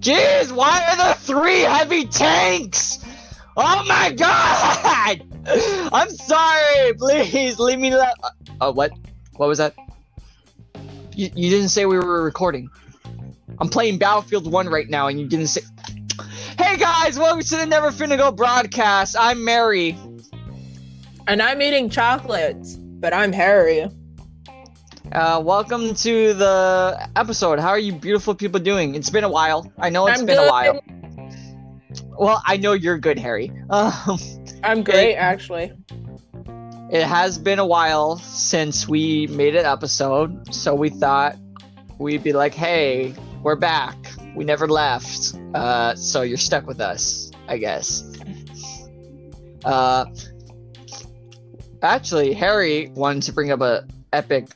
Jeez, why are there three heavy tanks? Oh my god! I'm sorry, please leave me alone. Uh, what? What was that? You, you didn't say we were recording. I'm playing Battlefield 1 right now and you didn't say. Hey guys, welcome to the Never Finna Go broadcast. I'm Mary. And I'm eating chocolates, but I'm Harry. Uh, welcome to the episode. How are you beautiful people doing? It's been a while. I know it's I'm been good. a while. Well, I know you're good, Harry. Um, I'm great, actually. it has been a while since we made an episode, so we thought we'd be like, hey, we're back. We never left. Uh, so you're stuck with us, I guess. Uh, actually, Harry wanted to bring up a epic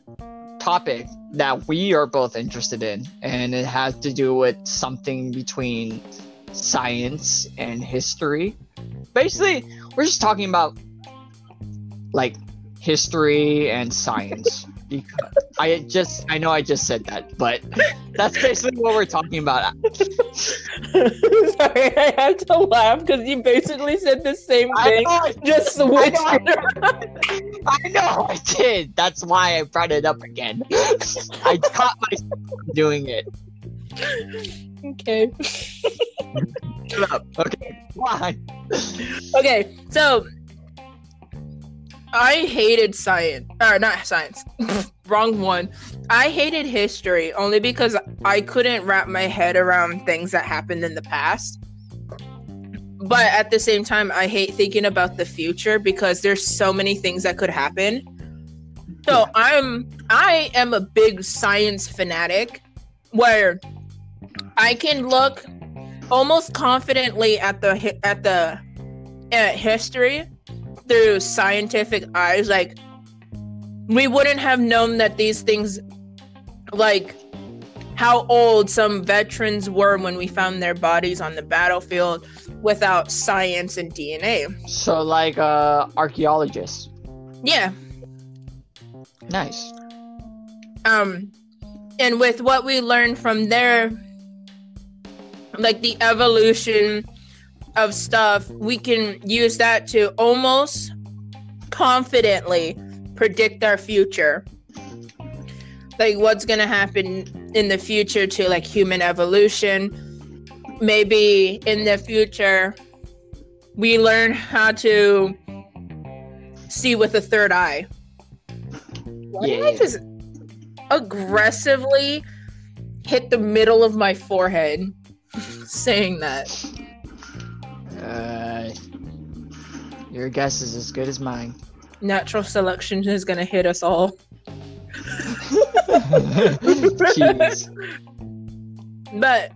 topic that we are both interested in, and it has to do with something between science and history. Basically, we're just talking about like history and science. Because I just, I know I just said that, but that's basically what we're talking about. Sorry, I had to laugh because you basically said the same I thing, know, just I know, I. I know I did. That's why I brought it up again. I caught myself doing it. Okay. Shut up. Okay, Why? Okay, so I hated science, or not science. Wrong one. I hated history only because I couldn't wrap my head around things that happened in the past. But at the same time, I hate thinking about the future because there's so many things that could happen. So I'm I am a big science fanatic where I can look almost confidently at the at the at history through scientific eyes like we wouldn't have known that these things like how old some veterans were when we found their bodies on the battlefield without science and DNA. So, like, uh, archaeologists. Yeah. Nice. Um and with what we learned from there like the evolution of stuff, we can use that to almost confidently predict our future. Like what's going to happen in the future to like human evolution. Maybe in the future we learn how to see with a third eye. Why did Yeah, I just aggressively hit the middle of my forehead saying that? Uh, your guess is as good as mine. Natural selection is gonna hit us all. But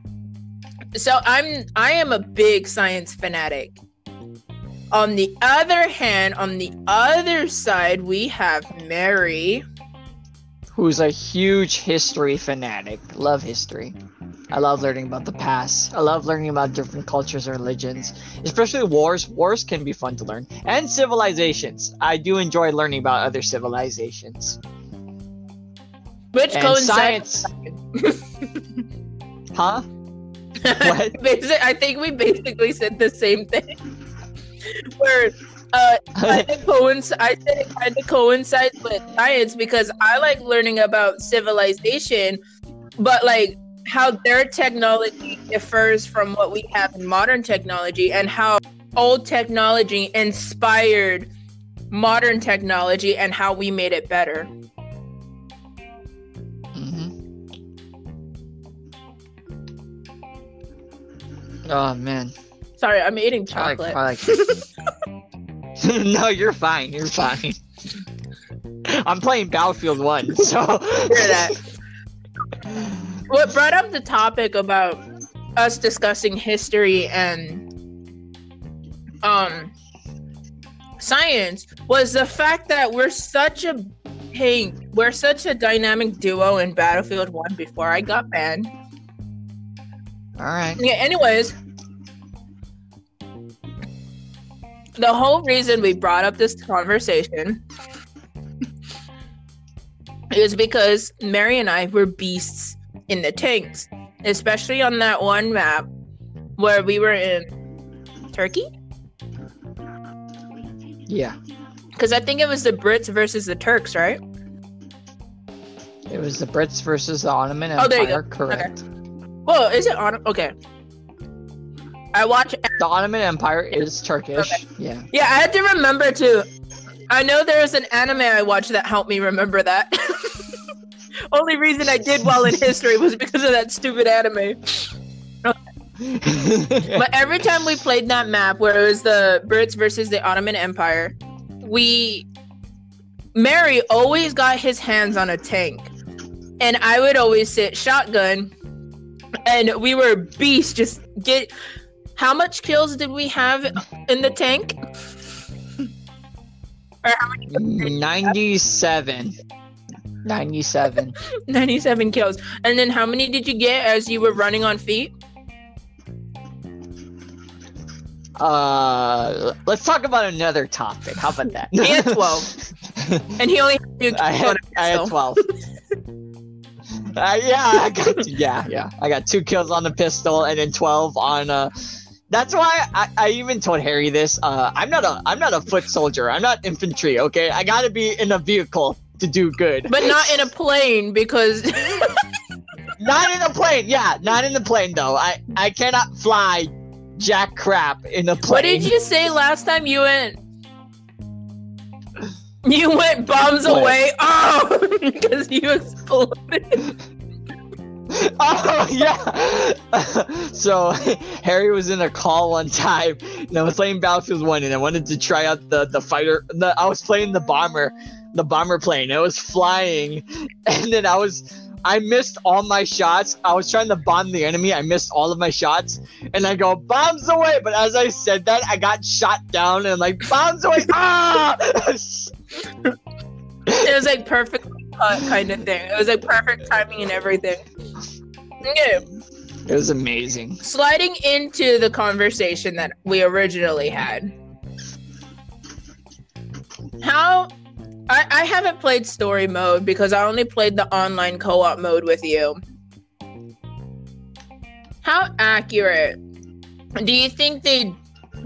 so I'm I am a big science fanatic. On the other hand, on the other side, we have Mary. Who's a huge history fanatic. Love history. I love learning about the past. I love learning about different cultures and religions, especially wars. Wars can be fun to learn. And civilizations. I do enjoy learning about other civilizations. Which And coincides. science. Huh? What? I think we basically said the same thing. Where uh, kind of coinc- I said it kind of coincides with science because I like learning about civilization, but like how their technology differs from what we have in modern technology and how old technology inspired modern technology and how we made it better. hmm Oh man. Sorry, I'm eating I like, chocolate. I like no, you're fine. You're fine. I'm playing Battlefield 1, so. Hear that. what brought up the topic about us discussing history and um science was the fact that we're such a hey we're such a dynamic duo in battlefield 1 before i got banned Alright. yeah anyways the whole reason we brought up this conversation is because Mary and I were beasts in the tanks, especially on that one map where we were in Turkey. Yeah, Because I think it was the Brits versus the Turks, right? it was the Brits versus the Ottoman Empire. Oh, there you go. Correct. Well, is it on? Okay. I watch. The Ottoman Empire is Turkish. Okay. Yeah. Yeah, I had to remember to. I know there's an anime I watched that helped me remember that. Only reason I did well in history was because of that stupid anime. But every time we played that map where it was the Brits versus the Ottoman Empire, we Mary always got his hands on a tank. And I would always sit shotgun and we were beasts just get how much kills did we have in the tank? or how many 97. 97. 97 kills. And then how many did you get as you were running on feet? Uh, let's talk about another topic. How about that? He had 12. And he only had two kills I on had, I had 12. uh, yeah, I got yeah, yeah. I got two kills on the pistol and then 12 on uh that's why I, I even told Harry this. Uh, I'm not a I'm not a foot soldier. I'm not infantry. Okay, I gotta be in a vehicle to do good. But not in a plane because Not in a plane. Yeah, not in the plane though. I I cannot fly jack crap in a plane. What did you say last time you went? You went bombs away. Oh, because you exploded. Oh yeah. so Harry was in a call one time, and I was playing Battlefield One, and I wanted to try out the the fighter. The, I was playing the bomber, the bomber plane. It was flying, and then I was. I missed all my shots. I was trying to bomb the enemy. I missed all of my shots, and I go bombs away. But as I said that, I got shot down, and like bombs away. ah! It was like perfect kind of thing. It was like perfect timing and everything. Okay, it was amazing. sliding into the conversation that we originally had. How I, I haven't played story mode because I only played the online co-op mode with you. How accurate do you think they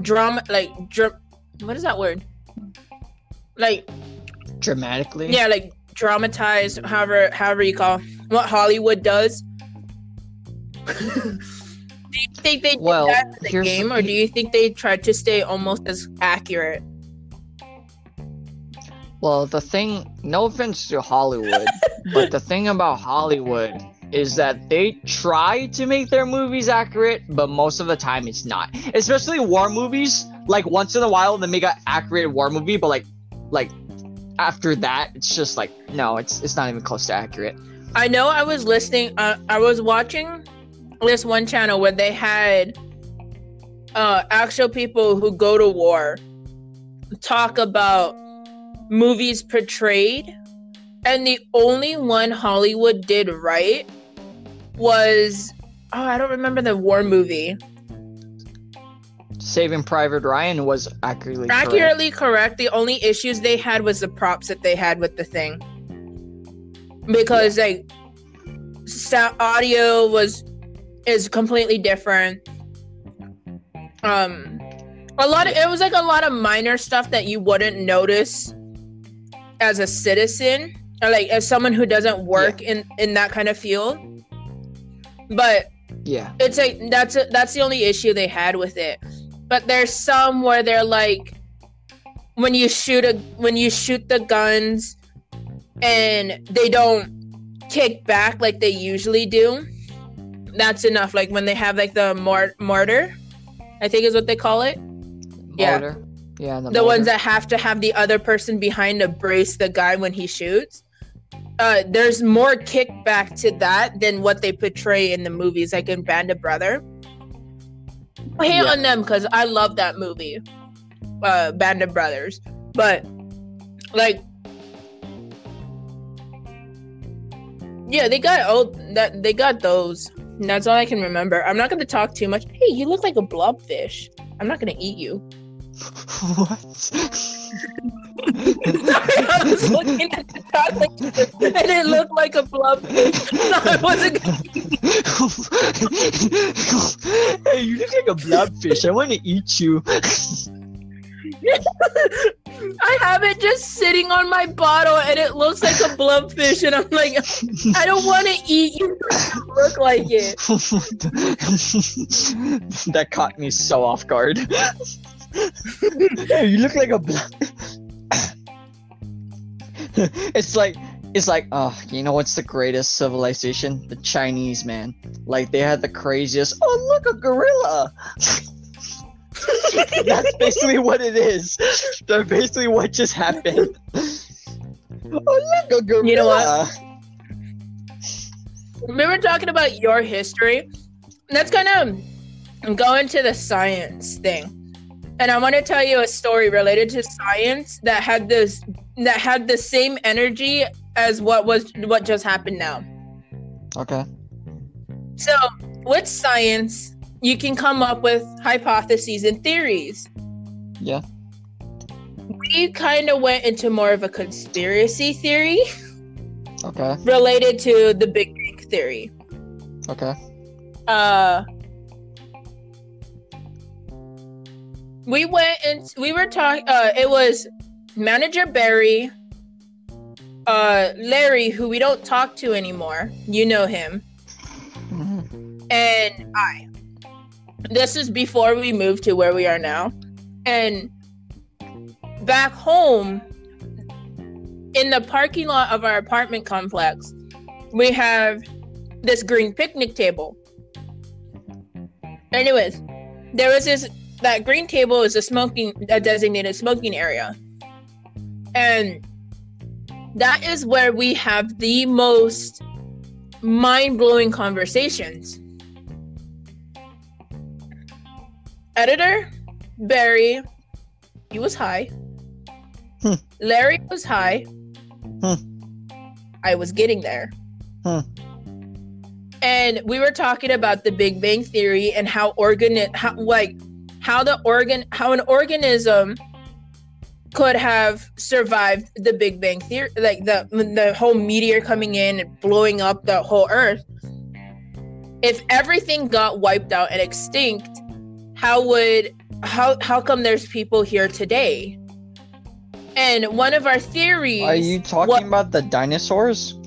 drama like dr- what is that word? Like Dramatically. yeah, like dramatize however however you call what Hollywood does. do you think they did Well, that in the game, or do you think they tried to stay almost as accurate? Well, the thing, no offense to Hollywood, but the thing about Hollywood is that they try to make their movies accurate, but most of the time it's not. Especially war movies. Like once in a while they make an accurate war movie, but like, like after that it's just like no, it's it's not even close to accurate. I know I was listening. Uh, I was watching this one channel where they had uh, actual people who go to war talk about movies portrayed, and the only one Hollywood did right was oh I don't remember the war movie. Saving Private Ryan was accurately correct. Accurately correct. The only issues they had was the props that they had with the thing, because like sound audio was is completely different. Um, a lot of it was like a lot of minor stuff that you wouldn't notice as a citizen or like as someone who doesn't work in in that kind of field. But Yeah. it's like that's a, that's the only issue they had with it but there's some where they're like when you shoot a when you shoot the guns and they don't kick back like they usually do that's enough like when they have like the mort- mortar i think is what they call it Yeah. Yeah. The, the ones that have to have the other person behind to brace the guy when he shoots. Uh, there's more kickback to that than what they portray in the movies, like in Band of Brother. I hate Yeah. on them because I love that movie, uh, Band of Brothers. But like, yeah, they got oh that they got those. That's all I can remember. I'm not gonna talk too much. Hey, you look like a blobfish. I'm not gonna eat you. What? Sorry, I was looking at the chocolate and it looked like a blobfish. No, I wasn't. hey, you look like a blobfish. I want to eat you. I have it just sitting on my bottle and it looks like a blobfish, and I'm like, I don't want to eat you. You look like it. that caught me so off guard. You look like a blob. it's like it's like oh you know what's the greatest civilization the chinese man like they had the craziest oh look a gorilla that's basically what it is that's basically what just happened oh look a gorilla You know what? Were talking about your history. Let's kind of go into the science thing. And I want to tell you a story related to science that had this that had the same energy as what was what just happened now. okay So, with science, you can come up with hypotheses and theories. yeah We kind of went into more of a conspiracy theory okay related to the Big Bang theory. okay uh we went and we were talking uh it was manager barry uh larry who we don't talk to anymore. You know him. Mhm. and i. This is before we moved to where we are now. And back home in the parking lot of our apartment complex we have this green picnic table. Anyways there was this that green table is a smoking a designated smoking area and that is where we have the most mind-blowing conversations editor barry he was high Hmm. larry was high Hmm. i was getting there Hmm. and we were talking about the big bang theory and how organ how like how the organ how an organism could have survived the big bang theory like the the whole meteor coming in and blowing up the whole earth. If everything got wiped out and extinct how would how how come there's people here today? And one of our theories are you talking what- about the dinosaurs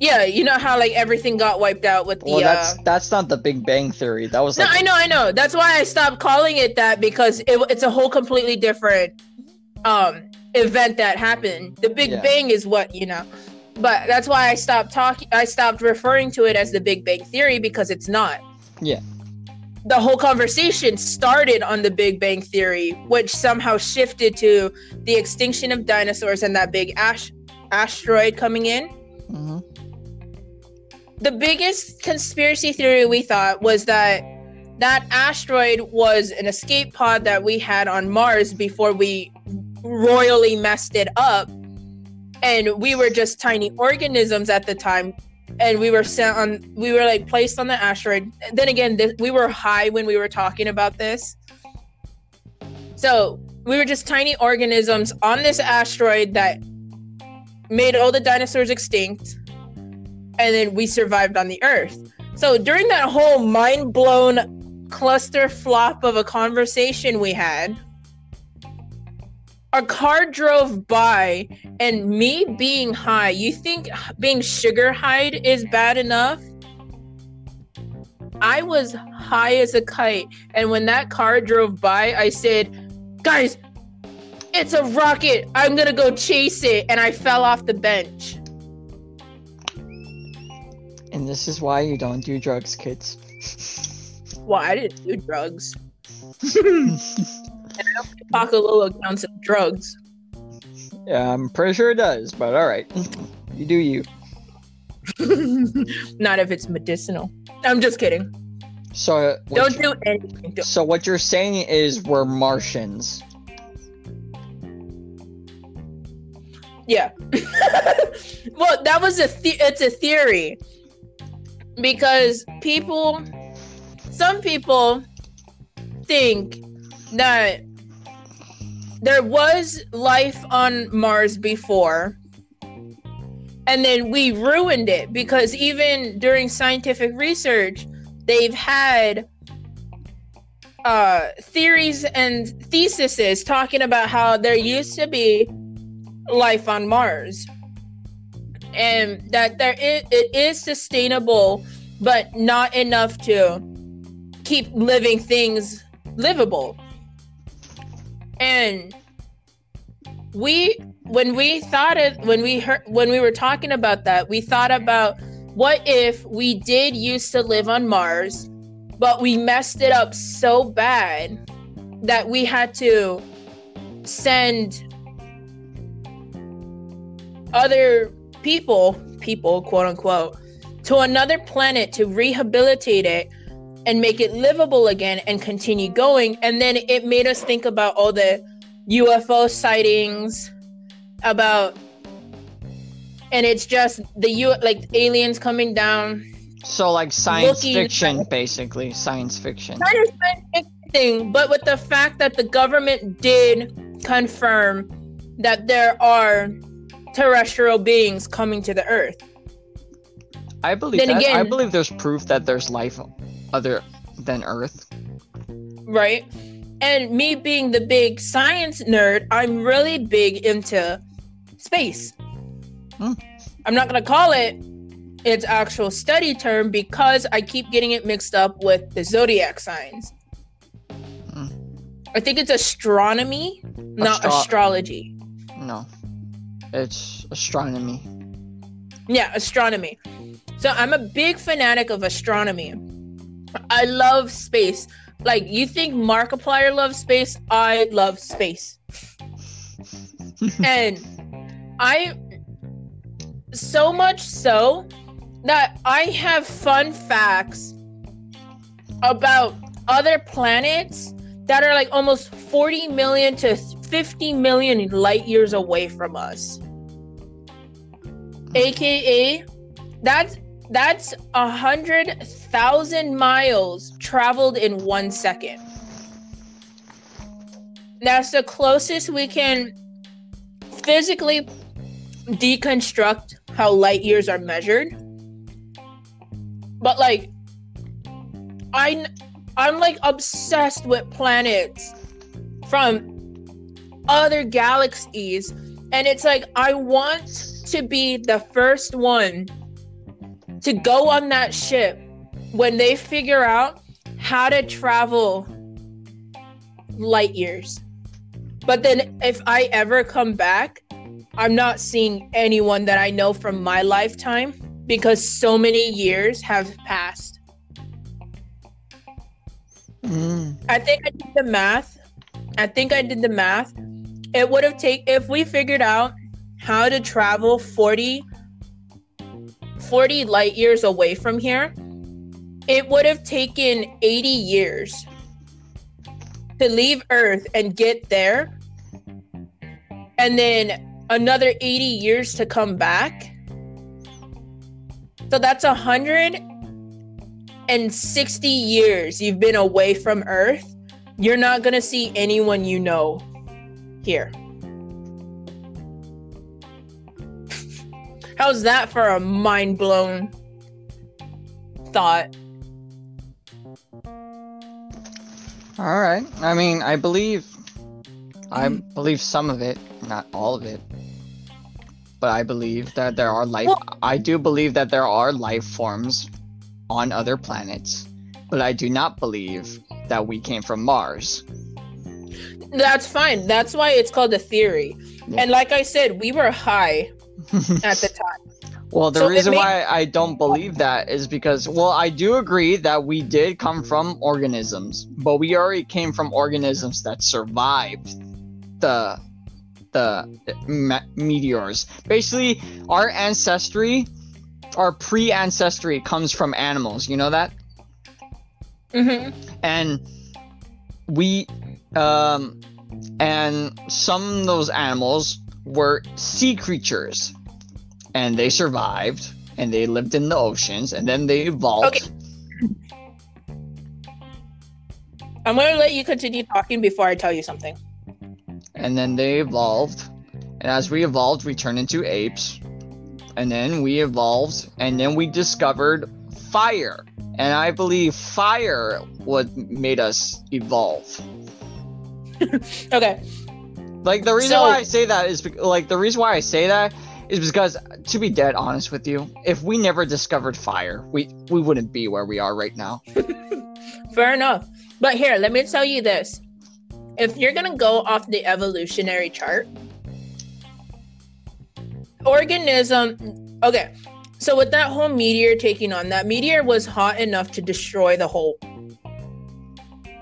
yeah you know how like everything got wiped out with the well that's uh, that's not the big bang theory that was No, I know, I know. That's why I stopped calling it that because it, it's a whole completely different um event that happened. The Big Yeah. Bang is what you know, but that's why I stopped talking. I stopped referring to it as the Big Bang Theory because it's not. Yeah. The whole conversation started on the Big Bang Theory, which somehow shifted to the extinction of dinosaurs and that big ash asteroid coming in Mhm. The biggest conspiracy theory we thought was that that asteroid was an escape pod that we had on Mars before we royally messed it up. And we were just tiny organisms at the time. And we were sent on, we were like placed on the asteroid. Then again, th- we were high when we were talking about this. So we were just tiny organisms on this asteroid that made all the dinosaurs extinct and then we survived on the earth. So during that whole mind blown cluster flop of a conversation we had, a car drove by, and me being high, you think being sugar high is bad enough? I was high as a kite, and when that car drove by, I said, Guys, it's a rocket. I'm gonna go chase it. And I fell off the bench. And this is why you don't do drugs kids Well, I didn't do drugs. i Apocalypse counts as drugs. yeah i'm pretty sure it does but all right you do you Not if it's medicinal. I'm just kidding. so uh, what Don't do anything. Don't- so what you're saying is we're martians Yeah. well, that was a the- it's a theory because people, some people think that there was life on Mars before. And then we ruined it because even during scientific research, they've had uh, theories and theses talking about how there used to be life on Mars and that there is, it is sustainable, but not enough to keep living things livable. And we when we thought it when we heard when we were talking about that, we thought about what if we did used to live on Mars, but we messed it up so bad that we had to send other people, people, quote unquote, to another planet to rehabilitate it and make it livable again and continue going. And then it made us think about all the UFO sightings, about, and it's just the U like aliens coming down. So like science Looking- fiction, basically science fiction. Kind of scientific thing, but with the fact that the government did confirm that there are terrestrial beings coming to the Earth. I believe Then that. I believe there's proof that there's life other than Earth. right? And me being the big science nerd, I'm really big into space. Hmm. I'm not going to call it its actual study term because I keep getting it mixed up with the zodiac signs. Hmm. I think it's astronomy, not Astro- astrology. No, it's astronomy. Yeah, astronomy. So I'm a big fanatic of astronomy. I love space. Like you think Markiplier loves space, I love space. and I so much so that I have fun facts about other planets that are like almost 40 million to 50 million light years away from us. AKA that's that's a hundred thousand miles traveled in one second. That's the closest we can physically deconstruct how light years are measured. But like I I'm like obsessed with planets from other galaxies and it's like I want to be the first one to go on that ship when they figure out how to travel light years. But then if I ever come back, I'm not seeing anyone that I know from my lifetime because so many years have passed. Mm. I think I did the math. I think I did the math. It would have taken if we figured out how to travel 40 40 light years away from here. It would have taken 80 years to leave Earth and get there. And then another 80 years to come back. So that's a 160 years you've been away from Earth you're not gonna see anyone you know here. How's that for a mind blown thought? All right. I mean, I believe, I Mm. believe some of it, not all of it, but I believe that there are life. Well- I do believe that there are life forms on other planets, but I do not believe that we came from Mars. That's fine. That's why it's called a theory. Yeah. And like I said, we were high at the time. Well, the So reason why I don't believe that is because, well, I do agree that we did come from organisms, but we already came from organisms that survived the the me- meteors. Basically, our ancestry, our pre-ancestry comes from animals. You know that, hmm and we, um, and some of those animals were sea creatures and they survived and they lived in the oceans and then they evolved Okay. I'm gonna let you continue talking before I tell you something. and then they evolved. And as we evolved, we turned into apes. And then we evolved, and then we discovered fire. And I believe fire what made us evolve. okay. Like the reason So- why I say that is like the reason why I say that is because to be dead honest with you, if we never discovered fire, we we wouldn't be where we are right now. Fair enough. But here, let me tell you this. If you're going to go off the evolutionary chart, organism. Okay. So, with that whole meteor taking on, that meteor was hot enough to destroy the whole,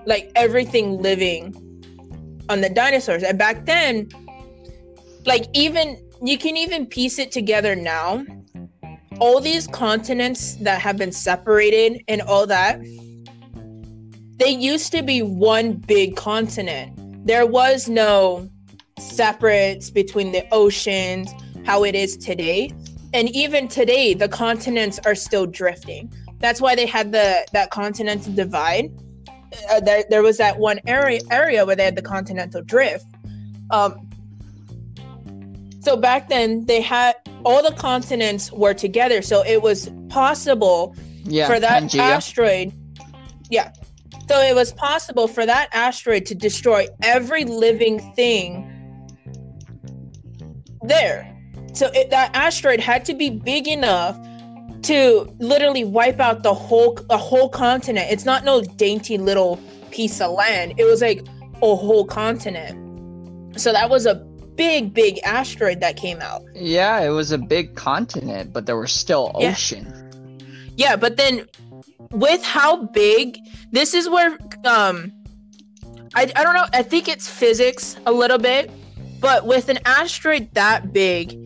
like everything living on the dinosaurs. And back then, like, even you can even piece it together now. All these continents that have been separated and all that, they used to be one big continent. There was no separates between the oceans, how it is today. And even today, the continents are still drifting. That's why they had the that continental divide. Uh, there, there was that one area area where they had the continental drift. Um, so back then, they had all the continents were together, so it was possible Yeah, for that Pangea. asteroid. Yeah. So it was possible for that asteroid to destroy every living thing there. So it, that asteroid had to be big enough to literally wipe out the whole a whole continent. It's not no dainty little piece of land. It was like a whole continent. So that was a big, big asteroid that came out. Yeah, it was a big continent, but there was still Yeah. ocean. Yeah, but then with how big this is where um I, I don't know, I think it's physics a little bit, but with an asteroid that big,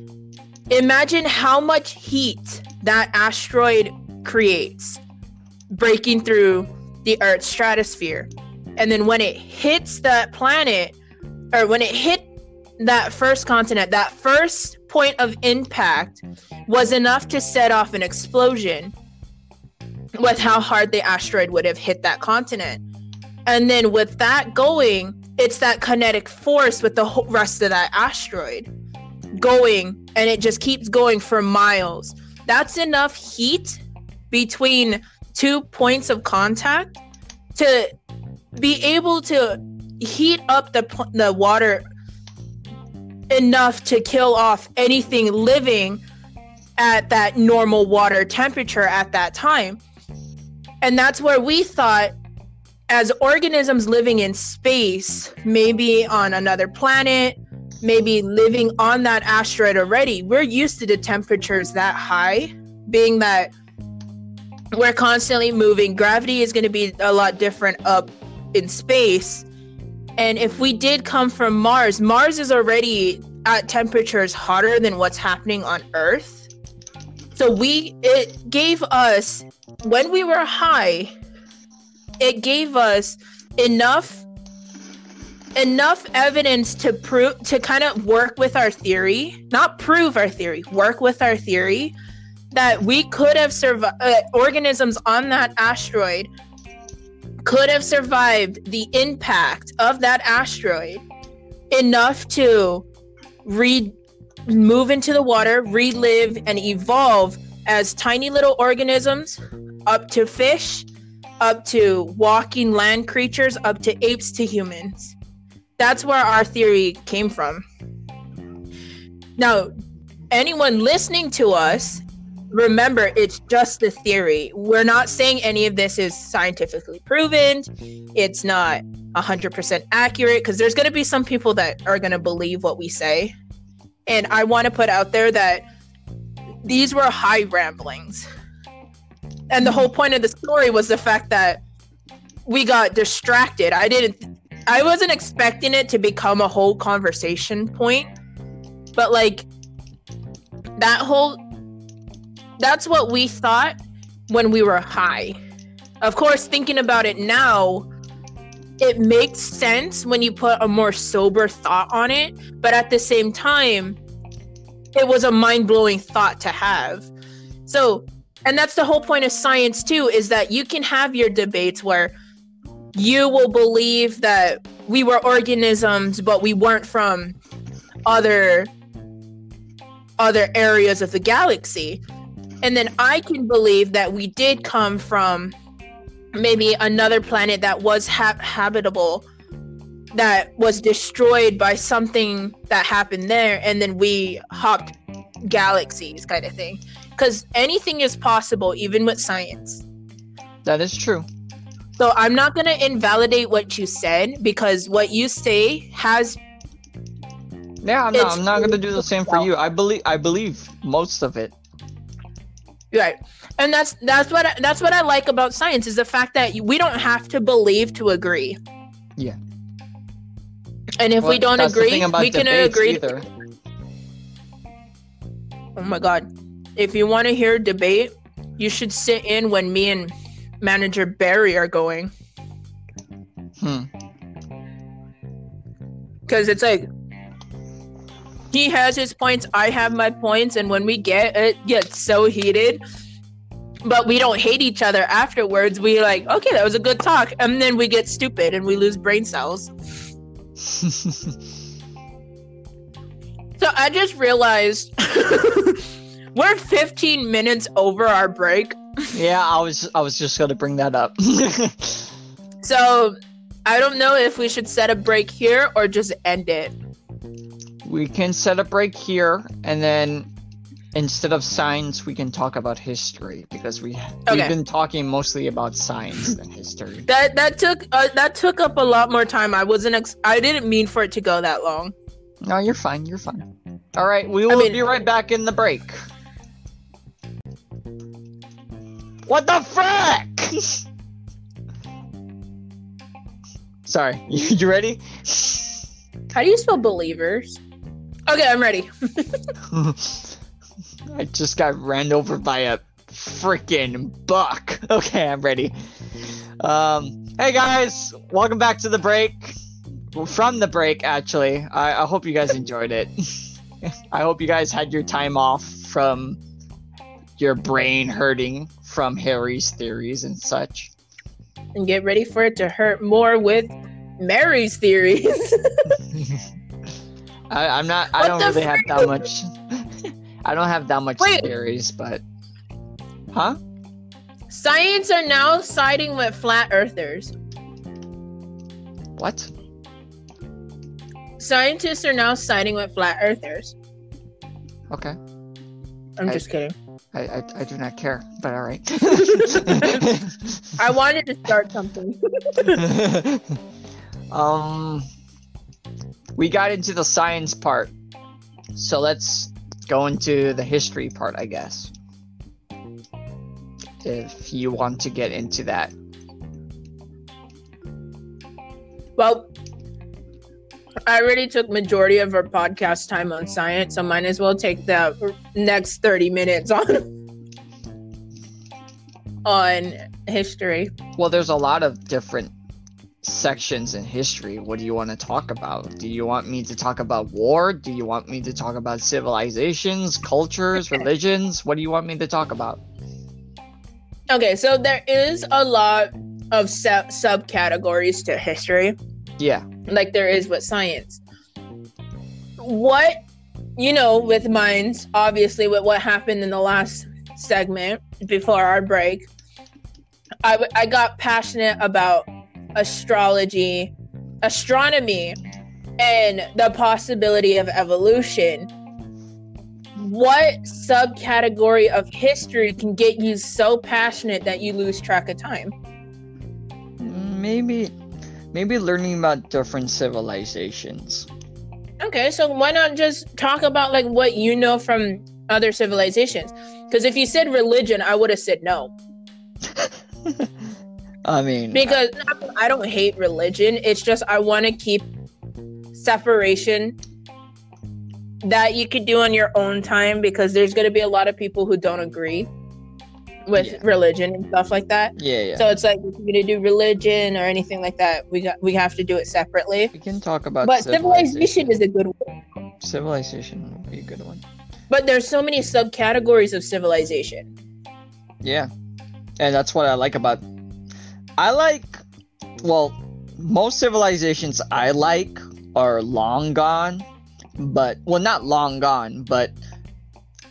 imagine how much heat that asteroid creates breaking through the Earth's stratosphere. And then when it hits that planet, or when it hit that first continent, that first point of impact was enough to set off an explosion with how hard the asteroid would have hit that continent. And then with that going, it's that kinetic force with the rest of that asteroid going, and it just keeps going for miles. That's enough heat between two points of contact to be able to heat up the the water enough to kill off anything living at that normal water temperature at that time. And that's where we thought, as organisms living in space, maybe on another planet, maybe living on that asteroid already, we're used to the temperatures that high, being that we're constantly moving. Gravity is going to be a lot different up in space. And if we did come from Mars, Mars is already at temperatures hotter than what's happening on Earth. So we it gave us when we were high, it gave us enough enough evidence to prove to kind of work with our theory, not prove our theory, work with our theory that we could have survived uh, organisms on that asteroid could have survived the impact of that asteroid enough to re move into the water, relive and evolve as tiny little organisms up to fish, up to walking land creatures, up to apes to humans. That's where our theory came from. Now, anyone listening to us, remember it's just the theory. We're not saying any of this is scientifically proven. It's not 100% accurate because there's going to be some people that are going to believe what we say. And I want to put out there that these were high ramblings. And the whole point of the story was the fact that we got distracted. I didn't I wasn't expecting it to become a whole conversation point. But like that whole that's what we thought when we were high. Of course, thinking about it now, it makes sense when you put a more sober thought on it, but at the same time, it was a mind-blowing thought to have. So, and that's the whole point of science too is that you can have your debates where you will believe that we were organisms, but we weren't from other other areas of the galaxy. And then I can believe that we did come from maybe another planet that was ha- habitable that was destroyed by something that happened there and then we hopped galaxies kind of thing because anything is possible even with science That is true. So i'm not going to invalidate what you said because what you say has Yeah, I'm not, I'm not gonna do the same for you. I believe I believe most of it. right and that's that's what I, that's what i like about science is the fact that we don't have to believe to agree Yeah. and if we don't agree we can agree Either. Oh my god. If you want to hear debate, you should sit in when me and manager Barry are going. Hmm. Because it's like he has his points, I have my points, and when we get it gets so heated. But we don't hate each other afterwards. We like, okay, that was a good talk. And then we get stupid and we lose brain cells. So I just realized we're 15 minutes over our break. Yeah, I was I was just gonna bring that up. So I don't know if we should set a break here or just end it. we can set a break here, and then instead of science, we can talk about history because we Okay. we've been talking mostly about science than history. That that took uh, that took up a lot more time. I wasn't ex- I didn't mean for it to go that long. No, you're fine. You're fine. All right, we will mean- be right back in the break. What the frick? Sorry, you, you ready? How do you spell believers? Okay, I'm ready. I just got ran over by a freaking buck. Okay, I'm ready. Um, hey guys, welcome back to the break. Well, From the break, actually. I, I hope you guys enjoyed it. I hope you guys had your time off from your brain hurting from Harry's theories and such. And get ready for it to hurt more with Mary's theories. I, I'm not. I don't really have that much. I don't have that much Wait. theories, but huh? Science are now siding with flat earthers. What? Scientists are now siding with flat earthers. Okay. I'm I- just kidding. I, I, I do not care, but all right. I wanted to start something. um, we got into the science part, so let's go into the history part, I guess. If you want to get into that, Well, I already took majority of our podcast time on science, so might as well take the next 30 minutes on on history. well, there's a lot of different sections in history. What do you want to talk about? Do you want me to talk about war? Do you want me to talk about civilizations, cultures, religions? What do you want me to talk about? Okay, so there is a lot of sub subcategories to history. Yeah. Like there is with science. What, you know, with minds, obviously, with what happened in the last segment before our break, I, w- I got passionate about astrology, astronomy, and the possibility of evolution. What subcategory of history can get you so passionate that you lose track of time? Maybe maybe learning about different civilizations. Okay, so why not just talk about like what you know from other civilizations? Because if you said religion, I would have said no. I mean, Because I don't hate religion. It's just I want to keep separation that you could do on your own time because there's going to be a lot of people who don't agree with Yeah. religion and stuff like that. yeah, yeah. So it's like if you're to do religion or anything like that, we got we have to do it separately. we can talk about But civilization is a good one. civilization would be a good one. But there's so many subcategories of civilization. Yeah. And that's what I like about I like well, most civilizations I like are long gone, but well, not long gone, but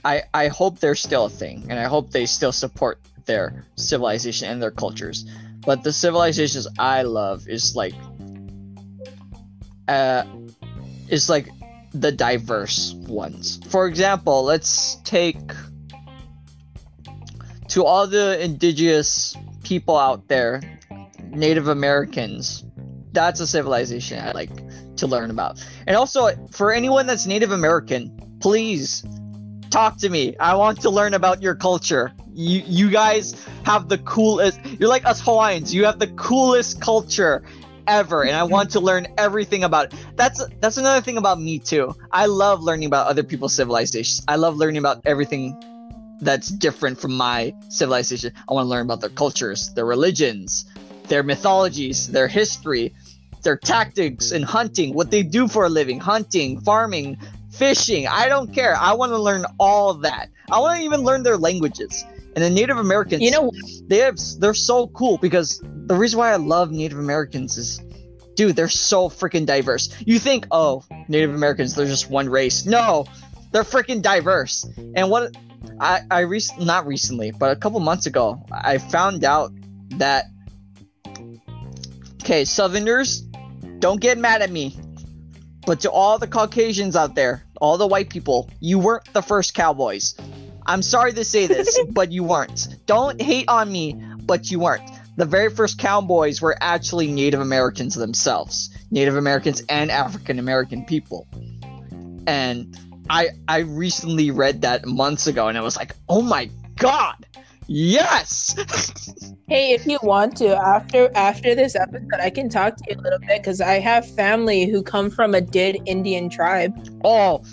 I I hope they're still a thing, and I hope they still support their civilization and their cultures. But the civilizations I love is like, uh, is like the diverse ones. For example, let's take to all the indigenous people out there, Native Americans. That's a civilization I like to learn about. And also, for anyone that's Native American, please talk to me. I want to learn about your culture. You you guys have the coolest. You're like us Hawaiians. You have the coolest culture ever, and I mm-hmm. want to learn everything about it. That's that's another thing about me too. I love learning about other people's civilizations. I love learning about everything that's different from my civilization. I want to learn about their cultures, their religions, their mythologies, their history, their tactics in hunting, what they do for a living, hunting, farming, fishing. I don't care. I want to learn all that. I want to even learn their languages. And the Native Americans, You know, they have they're so cool because the reason why I love Native Americans is dude, they're so freaking diverse. You think, oh, Native Americans, they're just one race. No, they're freaking diverse. And what I I rec- not recently, but a couple months ago, I found out that okay, Southerners, don't get mad at me. But to all the Caucasians out there, all the white people, you weren't the first cowboys. I'm sorry to say this, but you weren't. Don't hate on me, but you weren't. The very first cowboys were actually Native Americans themselves, Native Americans and African American people. And I I recently read that months ago, and I was like, oh my god, yes. hey, if you want to, after after this episode, I can talk to you a little bit because I have family who come from a dead Indian tribe. oh,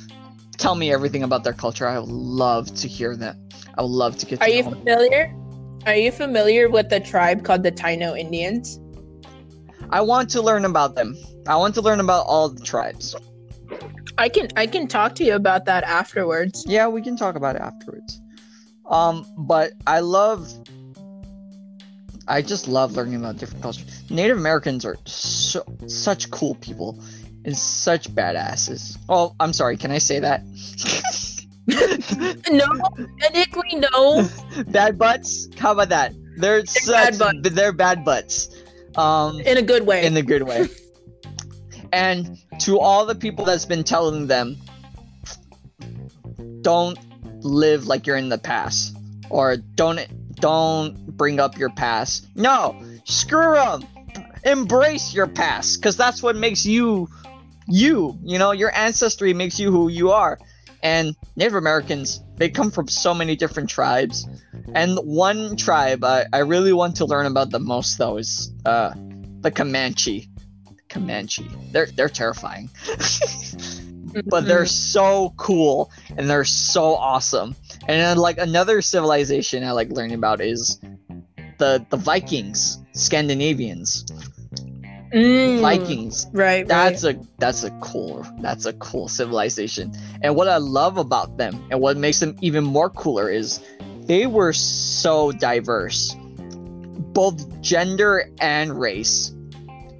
tell me everything about their culture. I would love to hear that. I would love to get. To Are you know familiar? Are you familiar with the tribe called the Taino Indians? I want to learn about them. I want to learn about all the tribes. I can I can talk to you about that afterwards. Yeah, we can talk about it afterwards. Um, but I love I just love learning about different cultures. Native Americans are so such cool people and such badasses. Oh, I'm sorry, can I say that? No, technically no. bad butts? How about that? They're, such bad butts. they're bad butts. Um In a good way. in the good way. and to all the people that's been telling them, don't live like you're in the past, or don't don't bring up your past. No, screw them. Embrace your past, because that's what makes you you. You know, your ancestry makes you who you are. And Native Americans, they come from so many different tribes. And one tribe I, I really want to learn about the most, though, is uh, the Comanche. Comanche. They're they're terrifying, but they're so cool and they're so awesome. And then like another civilization I like learning about is the the Vikings, Scandinavians, Mm, Vikings. Right. That's a that's a cool that's a cool civilization. And what I love about them and what makes them even more cooler is they were so diverse, both gender and race.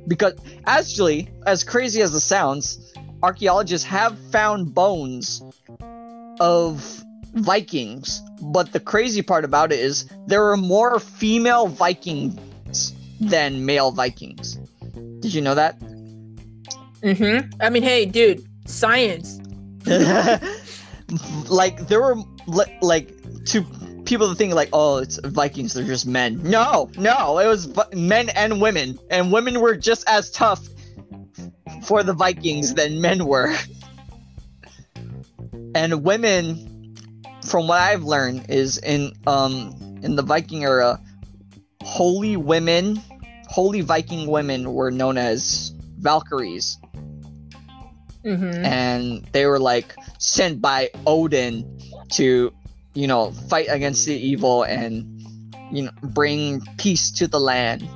Because actually, as crazy as it sounds, archaeologists have found bones of Vikings. But the crazy part about it is there are more female Vikings than male Vikings. Did you know that? Mm-hmm. I mean, hey, dude, science. like there were like to people think like oh it's vikings they're just men no no it was men and women and women were just as tough for the vikings than men were and women from what i've learned is in um in the viking era holy women holy viking women were known as valkyries Mm-hmm. and they were like sent by Odin to, you know, fight against the evil and, you know, bring peace to the land.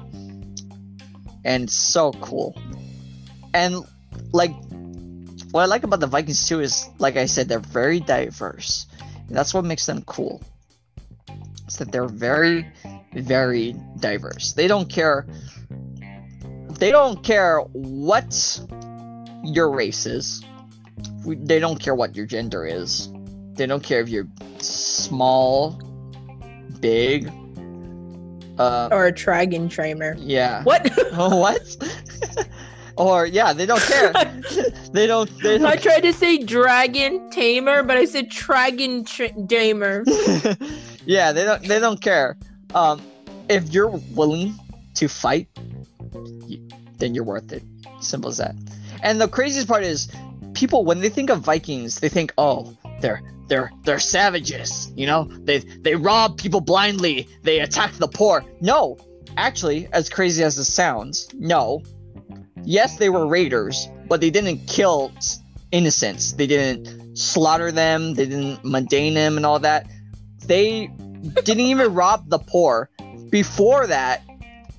And so cool. And like, what I like about the Vikings too is, like I said, they're very diverse. And that's what makes them cool. Is that they're very, very diverse. They don't care they don't care what your race is. They don't care what your gender is. They don't care if you're small, big. Uh, Or a dragon trainer. yeah. What? Oh, what? or yeah, they don't care. they don't. They I don't. tried to say dragon tamer, but I said dragon tra- damer. yeah, they don't. They don't care. Um, if you're willing to fight, you, then you're worth it. Simple as that. And the craziest part is, people when they think of Vikings, they think, oh, they're they're they're savages. You know, they they rob people blindly. They attack the poor. No, actually, as crazy as this sounds, no. Yes, they were raiders, but they didn't kill innocents. They didn't slaughter them. They didn't mundane them and all that. They didn't even rob the poor. Before that,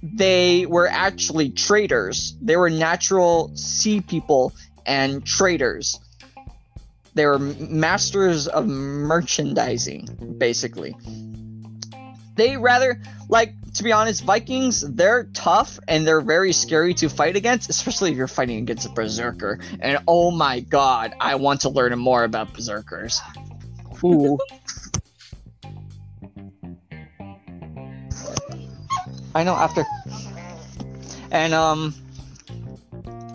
they were actually traders. They were natural sea people and traders. They were masters of merchandising, basically. They rather, like, to be honest, Vikings, they're tough and they're very scary to fight against, especially if you're fighting against a berserker. And oh my god, I want to learn more about berserkers. Ooh. I know after. And um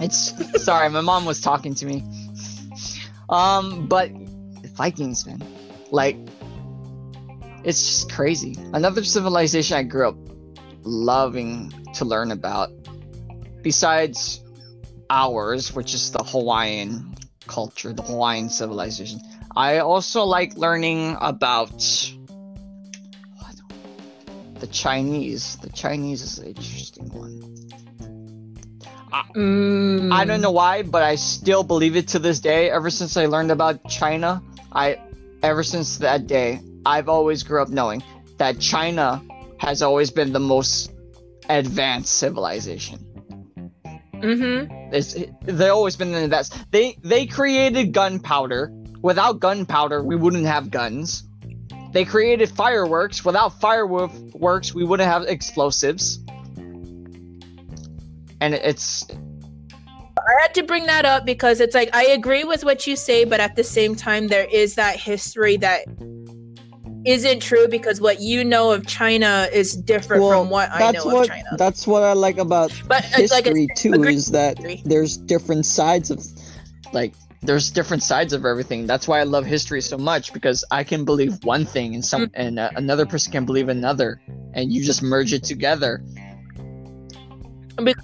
it's sorry, my mom was talking to me. Um but Vikings, man. Like it's just crazy. Another civilization I grew up loving to learn about besides ours, which is the Hawaiian culture, the Hawaiian civilization. I also like learning about what? the Chinese. The Chinese is an interesting one. Mm. I don't know why, but I still believe it to this day. Ever since I learned about China, I ever since that day, I've always grew up knowing that China has always been the most advanced civilization. Mm-hmm. It's, they've always been the best. They they created gunpowder. Without gunpowder, we wouldn't have guns. They created fireworks. Without fireworks, we wouldn't have explosives. And it's I had to bring that up because it's like I agree with what you say, but at the same time, there is that history that isn't true because what you know of China is different from what I know what of China. that's what I like about But it's like history too agree- is that there's different sides of like there's different sides of everything. That's why i love history so much because i can believe one thing and some and uh, another person can believe another and you just merge it together. Be-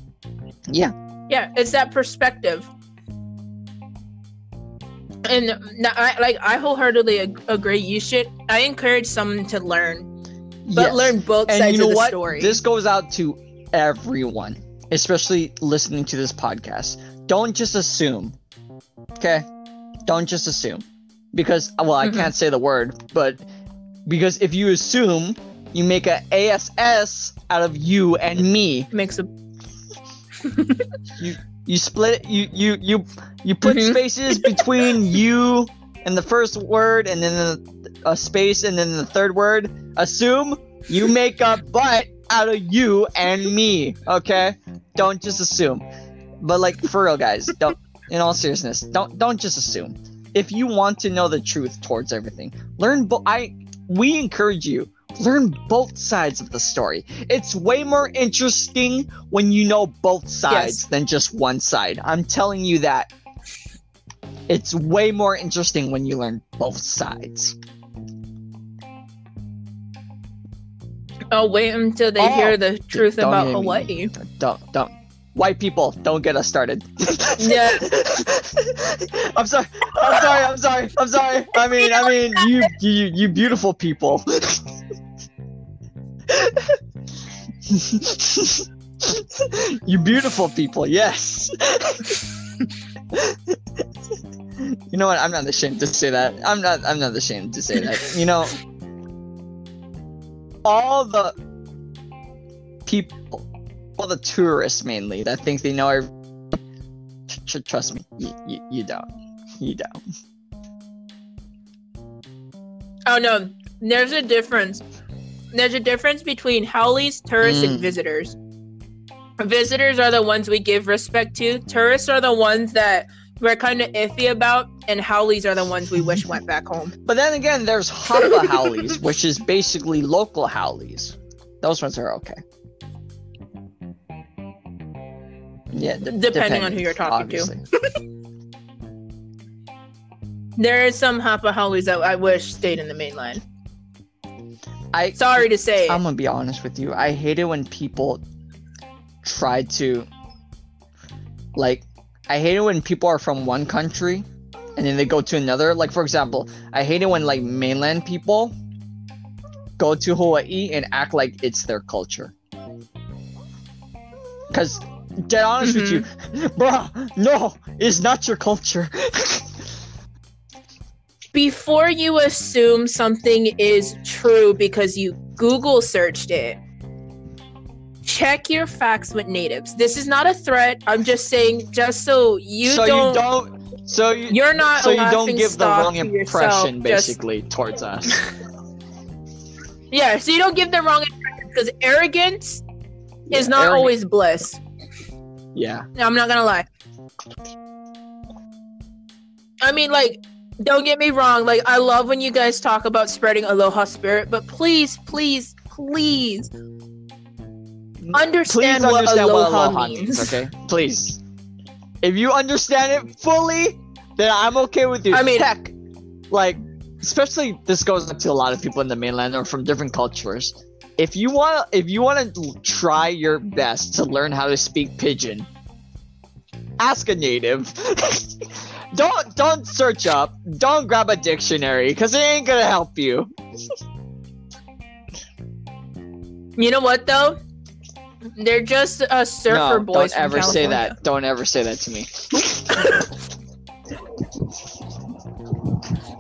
yeah. Yeah, it's that perspective. And I like I wholeheartedly ag- agree. You should. I encourage someone to learn, but yes. learn both and sides you know of the what story. this goes out to everyone especially listening to this podcast don't just assume okay don't just assume because well i Mhm. can't say the word but because if you assume you make a ass out of you and me makes a you split you you you you put Mhm. spaces between you and the first word and then the, a space and then the third word. Assume you make a butt out of you and me okay? Don't just assume. But like for real guys don't in all seriousness don't don't just assume. If you want to know the truth towards everything learn bo- i we encourage you learn both sides of the story. It's way more interesting when you know both sides Yes. than just one side. I'm telling you that. It's way more interesting when you learn both sides. I'll wait until they Oh, hear the truth about Hawaii. don't don't. White people don't get us started. Yeah. i'm sorry i'm sorry i'm sorry i'm sorry. I mean i mean you you you beautiful people you beautiful people yes. You know what? I'm not ashamed to say that. I'm not i'm not ashamed to say that. You know all the people all the tourists mainly that think they know every- tr- trust me you, you, you don't. You don't. Oh no, there's a difference. There's a difference between haoles, tourists, and Mm. visitors. visitors are the ones we give respect to. Tourists are the ones that we're kind of iffy about, and haoles are the ones we wish went back home. But then again, there's Hapa haoles, which is basically local haoles. Those ones are okay. Yeah, d- Depending on who you're talking to. obviously. There is some Hapa haoles that I wish stayed in the mainland. I Sorry to say. I'm gonna be honest with you. I hate it when people try to like I hate it when people are from one country and then they go to another. Like for example, I hate it when like mainland people go to Hawaii and act like it's their culture. Cause get honest with mm-hmm. you, bruh, no, it's not your culture. before you assume something is true because you Google searched it, check your facts with natives. This is not a threat. I'm just saying, just so you so don't, you don't so you you're not. so you don't give the wrong impression yourself, just- basically towards us. yeah, so you don't give the wrong impression because arrogance is not arrogant- always bliss. Yeah. No, I'm not gonna lie. I mean, like, don't get me wrong. Like, I love when you guys talk about spreading aloha spirit, but please, please, please understand, Please what, understand aloha what aloha means. means, okay? Please. If you understand it fully, then I'm okay with you. I mean- heck, like, especially this goes to a lot of people in the mainland or from different cultures. If you want, if you want to try your best to learn how to speak pidgin, ask a native. don't don't search up. Don't grab a dictionary because it ain't gonna help you. You know what though? They're just uh, surfer no, boys. don't ever say that. Don't ever say that to me.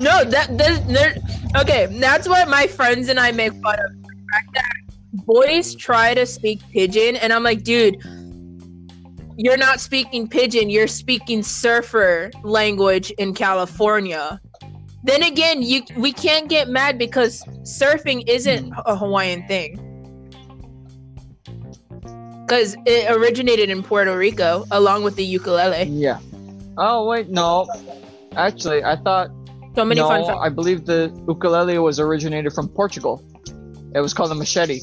No, that there. Okay, that's what my friends and I make fun of. The fact that boys try to speak pidgin, and I'm like, dude, you're not speaking pidgin. You're speaking surfer language in California. Then again, you we can't get mad because surfing isn't a Hawaiian thing. Because it originated in Puerto Rico along with the ukulele. Yeah. Oh wait, no. Actually, I thought So many no. fun facts. I believe the ukulele was originated from Portugal. It was called a machete.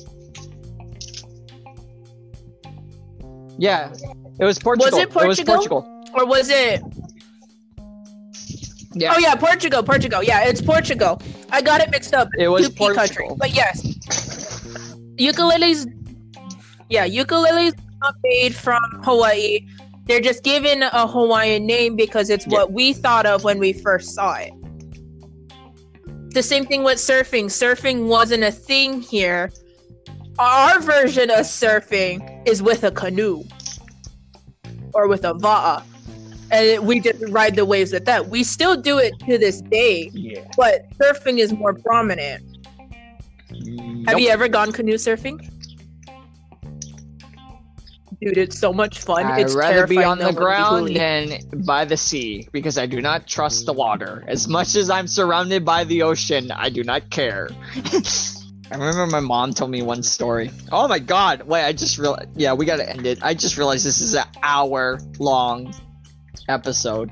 Yeah, it was Portugal. it It was Portugal? Portugal. Or was it Yeah. Oh yeah, Portugal, Portugal. Yeah, it's Portugal. I got it mixed up. It was Two P country. Portugal. But yes, ukuleles. Yeah, ukuleles not made from Hawaii. They're just given a Hawaiian name because it's Yeah. what we thought of when we first saw it. The same thing with surfing. Surfing wasn't a thing here. Our version of surfing is with a canoe or with a va'a. And we just ride the waves with that. We still do it to this day, Yeah. but surfing is more prominent. Have you ever gone canoe surfing? Dude, it's so much fun. I'd it's rather be on the ground than by the sea because I do not trust the water. As much as I'm surrounded by the ocean, I do not care. I remember my mom told me one story. Oh my god! Wait, I just realized. Yeah, we gotta end it. I just realized this is an hour long episode.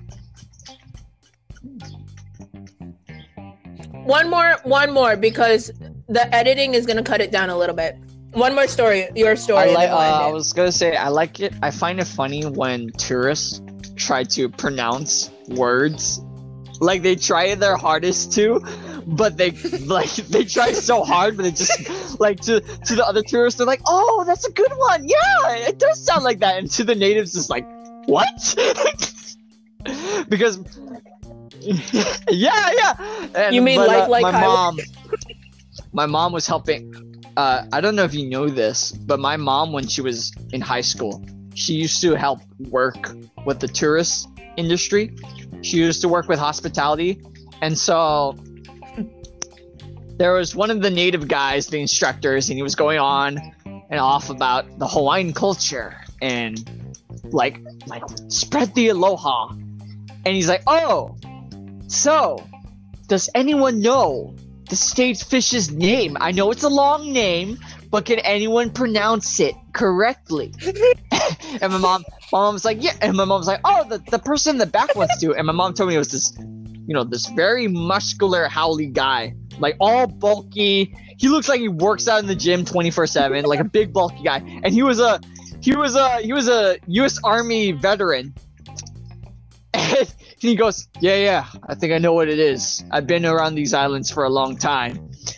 One more, one more, because the editing is gonna cut it down a little bit. One more story, your story. I like. then we'll end Uh, I was gonna say I like it. I find it funny when tourists try to pronounce words, like they try their hardest to, but they like they try so hard, but it just like to to the other tourists, they're like, "Oh, that's a good one. Yeah, it does sound like that." And to the natives, it's like, "What?" because. yeah, yeah. And, You mean but, like- uh, like my highway- mom? My mom was helping uh, I don't know if you know this, but my mom, when she was in high school, she used to help work with the tourist industry. She used to work with hospitality. And so there was one of the native guys, the instructors, and he was going on and off about the Hawaiian culture and like like spread the aloha. And he's like, "Oh, so does anyone know the state fish's name. I know it's a long name, but can anyone pronounce it correctly? and my mom, my mom was like, yeah, and my mom's like, oh, the, the person in the back wants to, and my mom told me it was this, you know, this very muscular haole guy, like all bulky. He looks like he works out in the gym twenty four seven, like a big bulky guy, and he was a, he was a, he was a U.S. Army veteran. And he goes, yeah, yeah, I think I know what it is. I've been around these islands for a long time.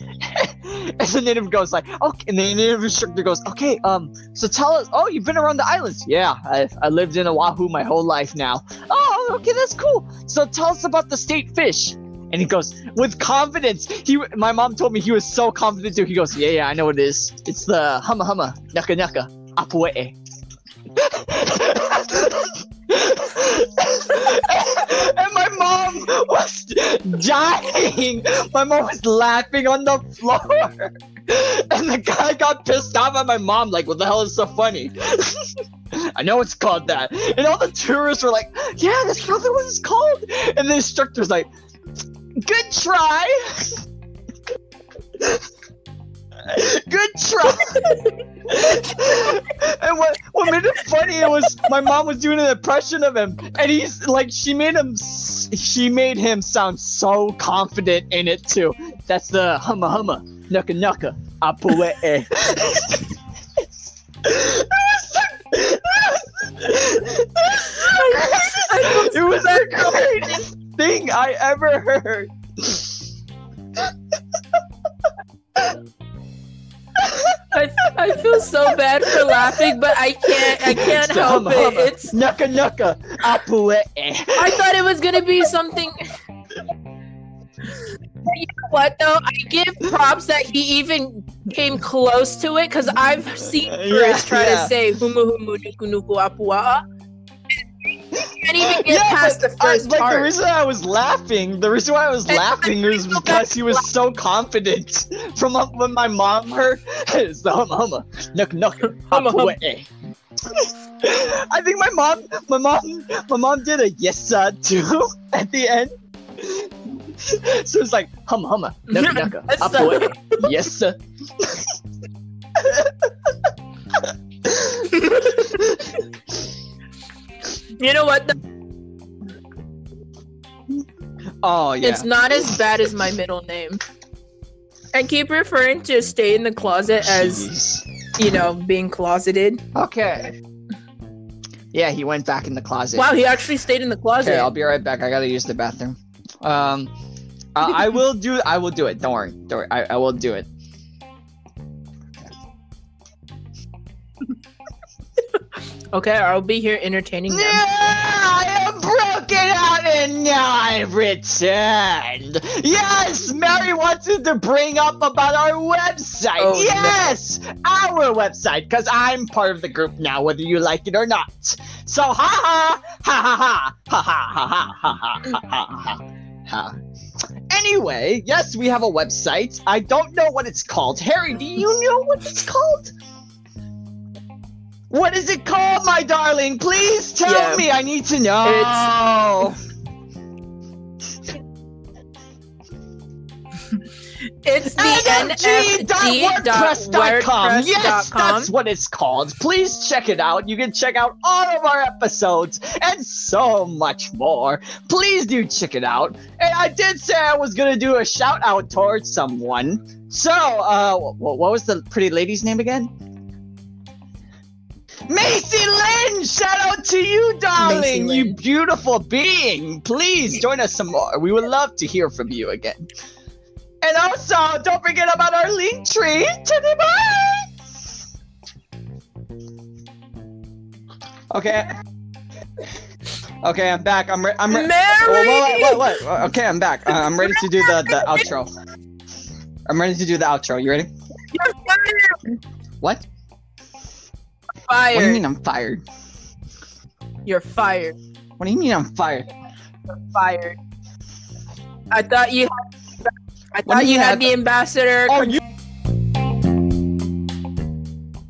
and the native goes like, okay, and the native instructor goes, okay, um, so tell us, oh, you've been around the islands. Yeah, I, I lived in Oahu my whole life now. Oh, okay, that's cool. So tell us about the state fish. And he goes with confidence. He, my mom told me he was so confident too. He goes, yeah, yeah, I know what it is. It's the hama hama naka naka apue'e. and my mom was dying. My mom was laughing on the floor. And the guy got pissed off at my mom, like, what the hell is so funny? I know it's called that. And all the tourists were like, yeah, that's probably what it's called. And the instructor's like, good try. Good try. and what what made it funny it was my mom was doing an impression of him, and he's like she made him she made him sound so confident in it too. That's the humma humma nucka nucka apue. It was the greatest thing I ever heard. I, I feel so bad for laughing, but I can't I can't help it. It's nucka nucka apue. Eh. I thought it was gonna be something. You know what though? I give props that he even came close to it because I've seen tourists yeah, try yeah. to say humu humu nuku nuku apua. Can't even get Yeah, past the but I- first like the reason I was laughing, the reason why I was And- laughing was because he was so confident. From uh, when my mom heard, it's the humma humma, nuck nuck, Humma, humma. I think my mom, my mom, my mom did a yes sir too at the end. So it's like hum humma, nuck nuck, Yes, sir. Yes sir. You know what? though? Oh yeah. It's not as bad as my middle name. I keep referring to stay in the closet as Jeez. you know being closeted. Okay. Yeah, he went back in the closet. Wow, he actually stayed in the closet. Okay, I'll be right back. I gotta use the bathroom. Um, uh, I will do. I will do it. Don't worry. Don't worry. I, I will do it. Okay, I'll be here entertaining them. I am broken out and now I've returned. Yes, Mary wanted to bring up about our website. Oh, no. yes, our website, because I'm part of the group now, whether you like it or not. So, ha ha ha, ha ha ha ha ha ha ha ha ha. Anyway, yes, we have a website. I don't know what it's called. Harry, do you know what it's called? What is it called, my darling? Please tell Yeah. me. I need to know. It's the nfg.wordpress.com. Yes, that's what it's called. Please check it out. You can check out all of our episodes and so much more. Please do check it out. And I did say I was gonna do a shout out towards someone. So, uh, what was the pretty lady's name again? Macy Lynn! Shout out to you, darling! You beautiful being! Please join us some more. We would love to hear from you again. And also, don't forget about our link tree to the! Okay. Okay, I'm back. I'm re- I'm re- Mary! Wait, wait, wait, wait. Okay, I'm back. Uh, I'm ready to do the, the outro. I'm ready to do the outro. You ready? You're! What? Fired. What do you mean I'm fired? You're fired. What do you mean I'm fired? You're fired. I thought you had, I thought you you had have- the ambassador Oh, you